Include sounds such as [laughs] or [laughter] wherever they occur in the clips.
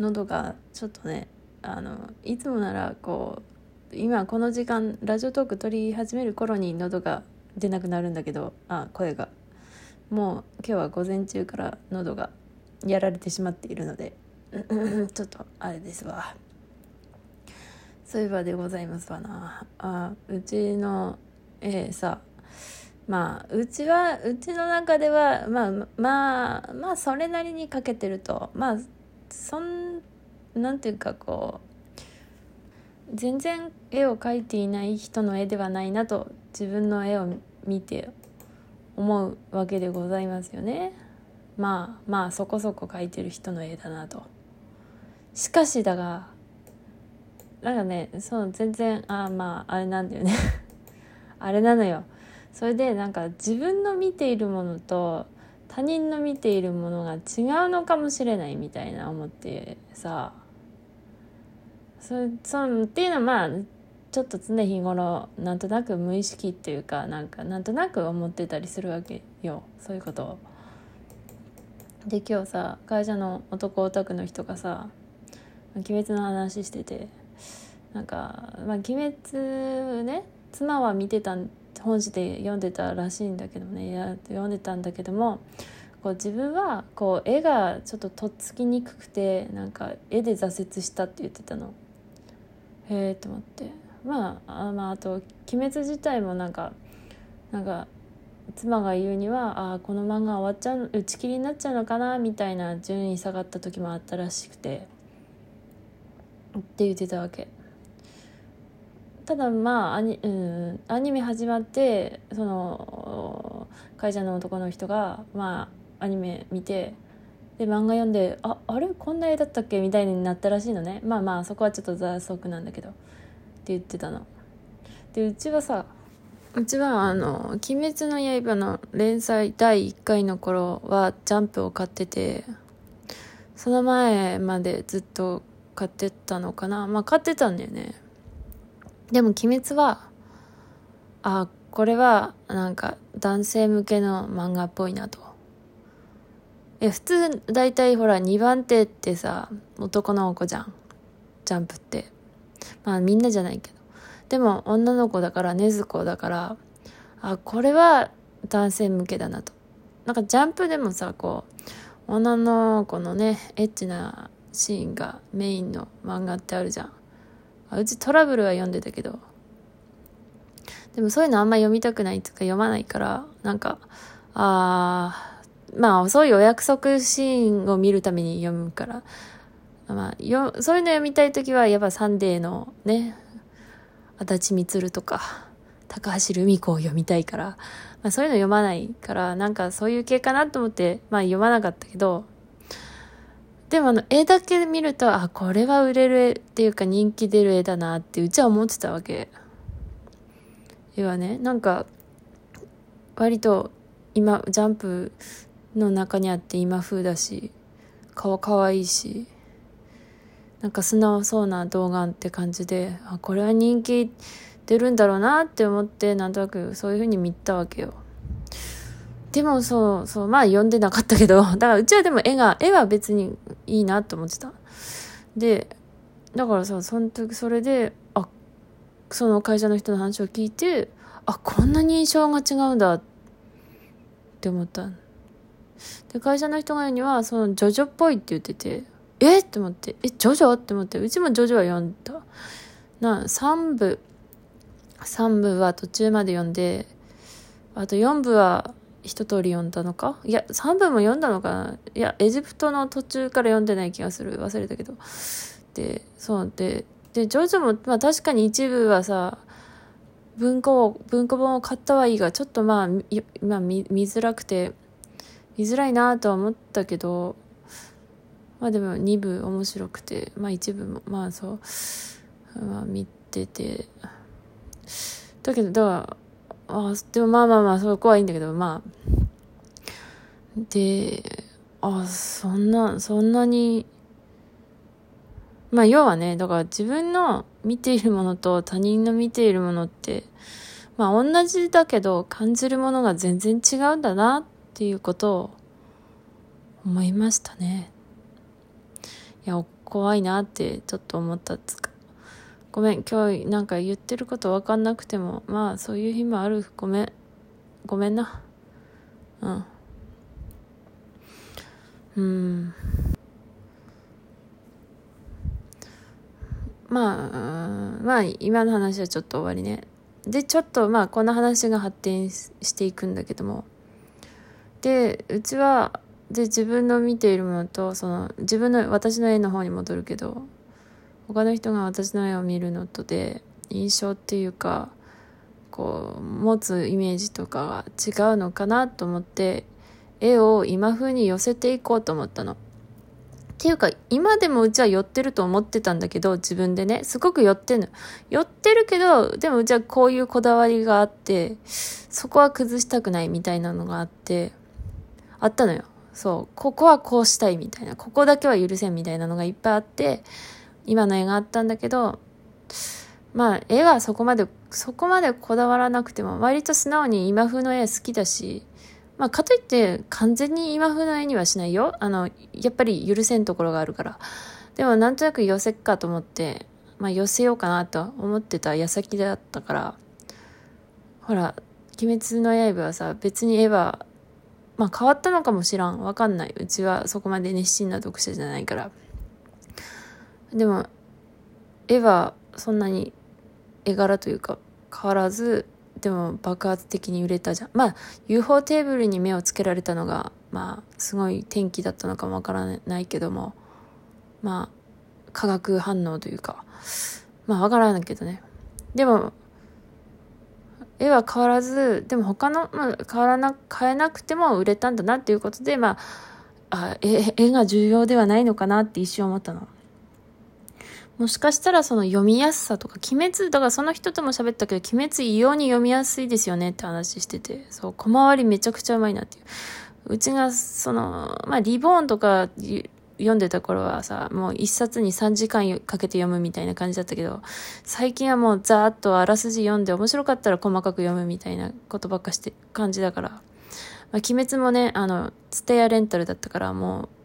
喉がちょっとねあのいつもならこう今この時間ラジオトーク撮り始める頃に喉が出なくなるんだけどあ声が。もう今日は午前中から喉がやられてしまっているので [laughs] ちょっとあれですわ。そういえばでございますわな。あうちのえー、さまあうちはうちの中ではまあまあまあそれなりにかけてると。まあそんなんていうかこう全然絵を描いていない人の絵ではないなと自分の絵を見て思うわけでございますよね。まあまあそこそこ描いてる人の絵だなと。しかしだがなんかねそう全然あまああれなんだよね。[laughs] あれなのよ。それでなんか自分の見ているものと他人の見ているものが違うのかもしれないみたいな思ってさそそっていうのはまあちょっと常日頃なんとなく無意識っていうかなんかなんとなく思ってたりするわけよそういうことを。で今日さ会社の男オタクの人がさ「鬼滅」の話しててなんか「まあ、鬼滅ね妻は見てたん本誌で読んでたらしいんだけどね。や読んでたんだけどもこう自分はこう絵がちょっととっつきにくくてなんか絵で挫折したって言ってたの。へえと思って。まああ,、まあ、あと「鬼滅」自体もなんかなんか妻が言うにはあこの漫画終わっちゃう打ち切りになっちゃうのかなみたいな順位下がった時もあったらしくて。って言ってたわけ。ただまあアニ,、うん、アニメ始まってその会社の男の人がまあアニメ見てで漫画読んでああれ？こんな絵だったっけ？みたいになったらしいのね。まあまあそこはちょっと雑足なんだけど。って言ってたの。でうちはさうちはあの「鬼滅の刃」の連載第1回の頃はジャンプを買っててその前までずっと買ってたのかな。まあ買ってたんだよね。でも「鬼滅は」あこれはなんか男性向けの漫画っぽいなと。え普通大体ほら2番手ってさ男の子じゃん。ジャンプって。まあみんなじゃないけど。でも女の子だから禰豆子だからあこれは男性向けだなと。なんかジャンプでもさこう女の子のねエッチなシーンがメインの漫画ってあるじゃん。うちトラブルは読んでたけど。でもそういうのあんま読みたくないとか読まないからなんかあまあそういうお約束シーンを見るために読むから。まあ、よそういうの読みたい時はやっぱサンデーのね足立満とか高橋留美子を読みたいから、まあ、そういうの読まないからなんかそういう系かなと思って、まあ、読まなかったけどでもあの絵だけ見るとあこれは売れる絵っていうか人気出る絵だなってうちは思ってたわけ。絵はねなんか割と今ジャンプの中にあって今風だし顔かわいいしなんか素直そうな動画って感じであこれは人気出るんだろうなって思ってなんとなくそういう風に見たわけよ。でもそうそうまあ読んでなかったけど [laughs] だからうちはでも絵が絵は別にいいなと思ってたでだからさその時それであその会社の人の話を聞いてあこんなに印象が違うんだって思ったで会社の人が言うにはそのジョジョっぽいって言っててえって思って、え、ジョジョって思って、うちもジョジョは読んだ。な、3部、3部は途中まで読んで、あと4部は一通り読んだのか？いや、3部も読んだのかな？いや、エジプトの途中から読んでない気がする。忘れたけど。で、そうで、で、ジョジョも、まあ確かに一部はさ、文庫を、文庫本を買ったはいいが、ちょっとまあ、まあ見、見づらくて、見づらいなとは思ったけど、まあでも2部面白くて、まあ1部も、まあそう、まあ見てて、だけど、だから、あでもまあまあまあ、そこはいいんだけど、まあ、で、あそんな、そんなに、まあ要はね、だから自分の見ているものと他人の見ているものって、まあ同じだけど感じるものが全然違うんだなっていうことを思いましたね。いや怖いなってちょっと思ったつか。ごめん今日なんか言ってること分かんなくてもまあそういう日もある。ごめん。ごめんな。うん。うん。まあまあ今の話はちょっと終わりね。でちょっとまあこの話が発展していくんだけども。でうちはで自分の見ているものとその自分の私の絵の方に戻るけど他の人が私の絵を見るのとで印象っていうかこう持つイメージとかが違うのかなと思って絵を今風に寄せていこうと思ったの。っていうか、今でもうちは寄ってると思ってたんだけど、自分でね、すごく寄ってんの。寄ってるけど、でもうちはこういうこだわりがあって、そこは崩したくないみたいなのがあって、あったのよ。そう。ここはこうしたいみたいな。ここだけは許せんみたいなのがいっぱいあって、今の絵があったんだけど、まあ、絵はそこまで、そこまでこだわらなくても、割と素直に今風の絵好きだし、まあ、かといって完全に今風の絵にはしないよ。あの、やっぱり許せんところがあるから。でもなんとなく寄せっかと思って、まあ寄せようかなと思ってた矢先だったから、ほら、鬼滅の刃はさ、別に絵は、まあ変わったのかもしらん。わかんない。うちはそこまで熱心な読者じゃないから。でも、絵はそんなに絵柄というか変わらず、でも爆発的に売れたじゃん。まあ、UFO テーブルに目をつけられたのが、まあ、すごい転機だったのかもわからないけども、まあ、化学反応というか、まあ、わからないけどね。でも、絵は変わらず、でも他の、まあ、変わらな、変えなくても売れたんだなっていうことで、まあ、あ絵絵が重要ではないのかなって一瞬思ったの。もしかしたらその読みやすさとか、鬼滅、だからその人とも喋ったけど、鬼滅異様に読みやすいですよねって話してて、そう、小回りめちゃくちゃうまいなっていう。うちが、その、まあ、リボーンとか読んでた頃はさ、もう一冊に3時間かけて読むみたいな感じだったけど、最近はもうざーっとあらすじ読んで面白かったら細かく読むみたいなことばっかして、感じだから。まあ、鬼滅もね、あの、ツテアレンタルだったからもう、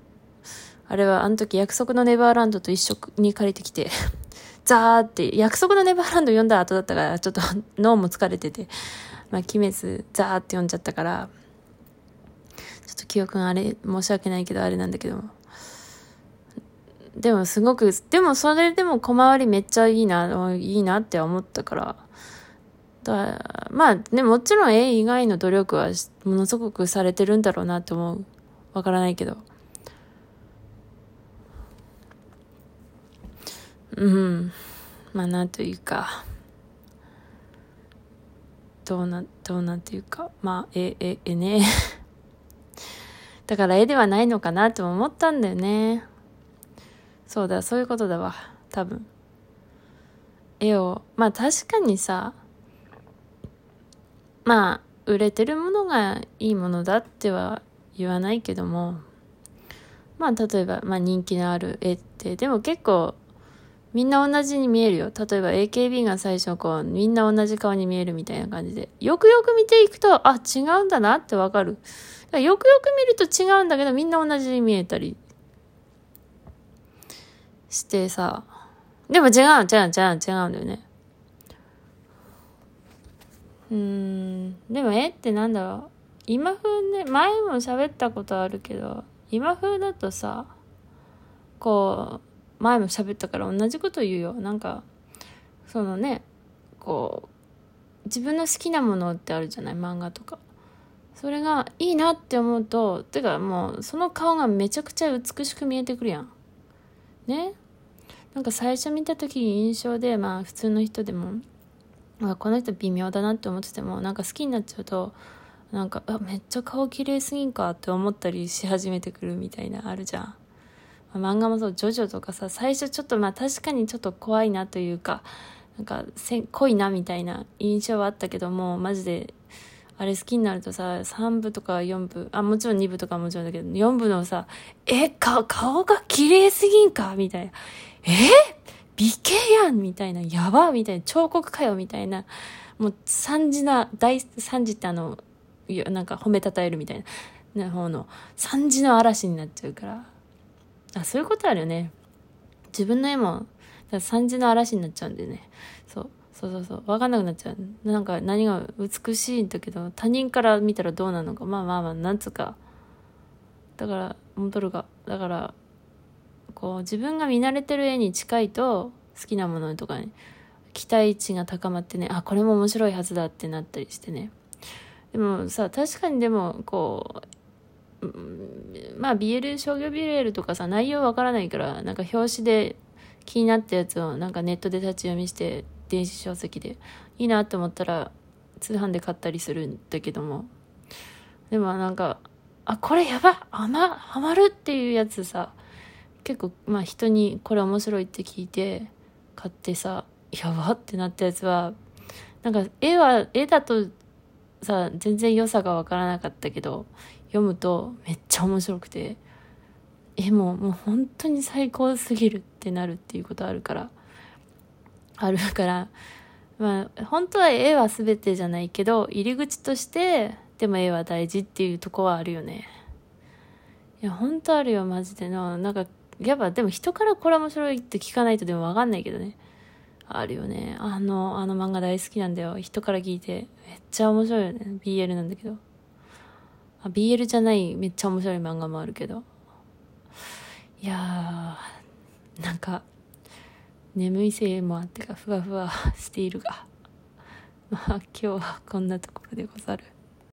あれはあの時約束のネバーランドと一緒に借りてきて、[laughs] ザーって約束のネバーランド読んだ後だったからちょっと [laughs] 脳も疲れてて、まあ、鬼滅ザーって読んじゃったから、ちょっと記憶があれ、申し訳ないけどあれなんだけども。でもすごく、でもそれでも小回りめっちゃいいな、いいなって思ったから。だまあね、もちろん絵以外の努力はものすごくされてるんだろうなって思う。わからないけど。うん。まあ、なんというか、どうな、どうなんていうか、まあ、え、え、えね。[laughs] だから絵ではないのかなと思ったんだよね。そうだ、そういうことだわ。多分。絵を、まあ確かにさ、まあ、売れてるものがいいものだっては言わないけども、まあ例えば、まあ人気のある絵って、でも結構みんな同じに見えるよ。例えば AKB が最初こう、みんな同じ顔に見えるみたいな感じで。よくよく見ていくと、あ、違うんだなってわかる。よくよく見ると違うんだけど、みんな同じに見えたりしてさ。でも違う、違う、違う、違うんだよね。うん。でも絵ってなんだろう。今風ね、前も喋ったことあるけど、今風だとさ、こう、前も喋ったから同じこと言うよ。なんかそのねこう自分の好きなものってあるじゃない？漫画とか。それがいいなって思うとてかもうその顔がめちゃくちゃ美しく見えてくるやん。ね？なんか最初見た時に印象でまあ普通の人でもこの人微妙だなって思っててもなんか好きになっちゃうとなんかあめっちゃ顔綺麗すぎんかって思ったりし始めてくるみたいなあるじゃん。漫画もそう、ジョジョとかさ、最初ちょっとまあ確かにちょっと怖いなというか、なんかせ濃いなみたいな印象はあったけども、マジで、あれ好きになるとさ、3部とか4部、あ、もちろん2部とかもちろんだけど、4部のさ、え、か、顔が綺麗すぎんか？みたいな。え？美形やんみたいな。やばみたいな。彫刻かよみたいな。もう、惨事な、大、惨事ってあの、なんか褒めたたえるみたいな。な方の、惨事の嵐になっちゃうから。あ、そういうことあるよね。自分の絵も三次の嵐になっちゃうんでね。そうそうそうそう。分かんなくなっちゃう。なんか何が美しいんだけど他人から見たらどうなのか。まあまあまあなんつうか。だから戻るが。だからこう自分が見慣れてる絵に近いと好きなものとかね期待値が高まってねあこれも面白いはずだってなったりしてね。でもさ確かにでもこう、まあ BL 商業 BL とかさ内容わからないからなんか表紙で気になったやつをなんかネットで立ち読みして電子書籍でいいなって思ったら通販で買ったりするんだけども。でもなんかあこれやばあまハマるっていうやつさ。結構まあ人にこれ面白いって聞いて買ってさやばってなったやつはなんか絵は絵だとさ全然良さが分からなかったけど読むとめっちゃ面白くて絵ももう本当に最高すぎるってなるっていうことあるからあるからまあ本当は絵は全てじゃないけど入り口としてでも絵は大事っていうとこはあるよね。いや本当あるよマジで。のなんかやっぱでも人からこれ面白いって聞かないとでも分かんないけどね。あるよね。あのあの漫画大好きなんだよ。人から聞いてめっちゃ面白いよね。BL なんだけど。あ BL じゃないめっちゃ面白い漫画もあるけどいやーなんか眠いせいもあってかふわふわしているがまあ今日はこんなところでござる。